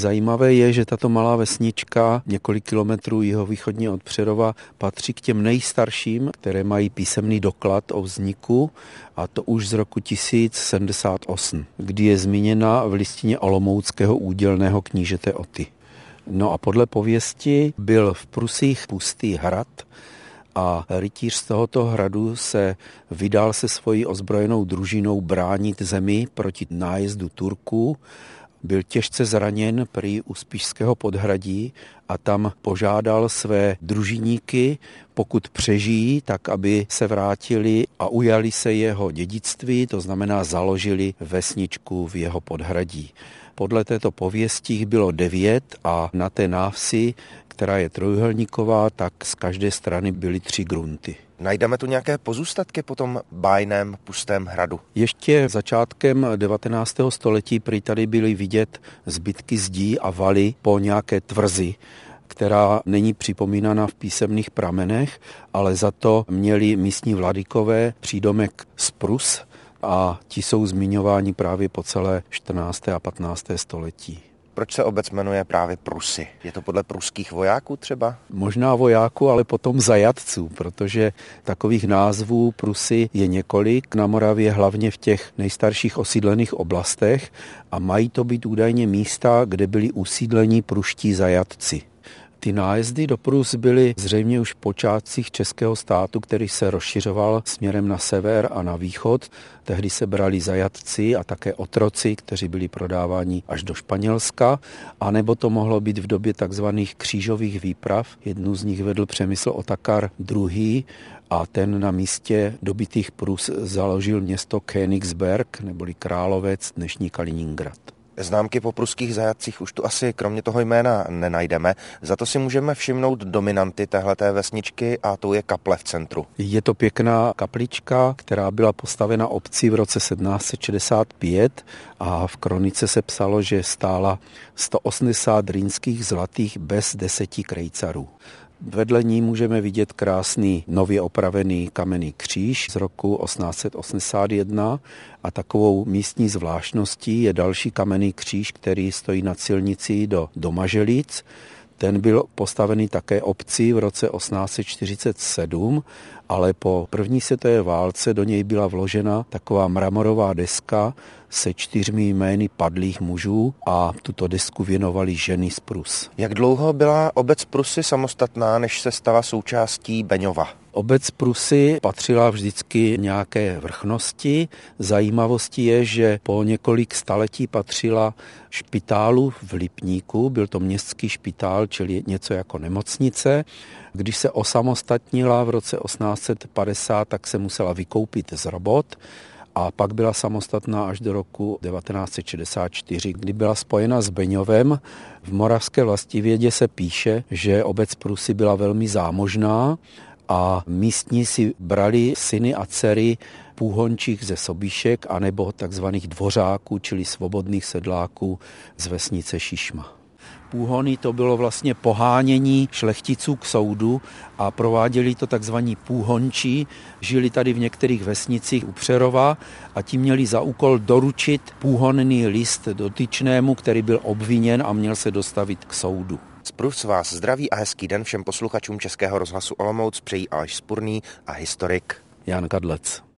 Zajímavé je, že tato malá vesnička několik kilometrů jihovýchodně od Přerova patří k těm nejstarším, které mají písemný doklad o vzniku a to už z roku 1078, kdy je zmíněna v listině Olomouckého údělného knížete Oty. No a podle pověsti byl v Prusích pustý hrad, a rytíř z tohoto hradu se vydal se svojí ozbrojenou družinou bránit zemi proti nájezdu Turků. Byl těžce zraněn prý u Spišského podhradí a tam požádal své družiníky, pokud přežijí, tak aby se vrátili a ujali se jeho dědictví, to znamená založili vesničku v jeho podhradí. Podle této pověstí bylo devět a na té návsi která je trojuhelníková, tak z každé strany byly tři grunty. Najdeme tu nějaké pozůstatky po tom bájném pustém hradu? Ještě začátkem 19. století prý tady byly vidět zbytky zdí a valy po nějaké tvrzi která není připomínána v písemných pramenech, ale za to měli místní vladykové přídomek Sprus a ti jsou zmiňováni právě po celé 14. a 15. století. Proč se obec jmenuje právě Prusy? Je to podle pruských vojáků třeba? Možná vojáků, ale potom zajatců, protože takových názvů Prusy je několik na Moravě, hlavně v těch nejstarších osídlených oblastech a mají to být údajně místa, kde byli usídlení pruští zajatci. Ty nájezdy do Prus byly zřejmě už v počátcích českého státu, který se rozšiřoval směrem na sever a na východ. Tehdy se brali zajatci a také otroci, kteří byli prodáváni až do Španělska, anebo to mohlo být v době takzvaných křížových výprav. Jednu z nich vedl Přemysl Otakar II. a ten na místě dobitých Prus založil město Königsberg, neboli Královec, dnešní Kaliningrad. Známky po pruských zajatcích už tu asi kromě toho jména nenajdeme. Za to si můžeme všimnout dominanty téhleté vesničky a to je kaple v centru. Je to pěkná kaplička, která byla postavena obcí v roce 1765 a v kronice se psalo, že stála 180 rýnských zlatých bez deseti krejcarů. Vedle ní můžeme vidět krásný nově opravený kamenný kříž z roku 1881 a takovou místní zvláštností je další kamenný kříž, který stojí na silnici do Domaželic. Ten byl postavený také obcí v roce 1847, ale po první světové válce do něj byla vložena taková mramorová deska se čtyřmi jmény padlých mužů a tuto desku věnovali ženy z Prus. Jak dlouho byla obec Prusy samostatná, než se stala součástí Beňova? Obec Prusy patřila vždycky nějaké vrchnosti. Zajímavostí je, že po několik staletí patřila špitálu v Lipníku, byl to městský špitál, čili něco jako nemocnice. Když se osamostatnila v roce 1850, tak se musela vykoupit z robot a pak byla samostatná až do roku 1964, kdy byla spojena s Beňovem. V moravské vlastivědě se píše, že obec Prusy byla velmi zámožná a místní si brali syny a dcery půhončích ze Sobíšek anebo takzvaných dvořáků, čili svobodných sedláků z vesnice Šišma půhony, to bylo vlastně pohánění šlechticů k soudu a prováděli to takzvaní půhončí. Žili tady v některých vesnicích u Přerova a ti měli za úkol doručit půhonný list dotyčnému, který byl obviněn a měl se dostavit k soudu. Zprus vás zdraví a hezký den všem posluchačům Českého rozhlasu Olomouc přejí Aleš Spurný a historik Jan Kadlec.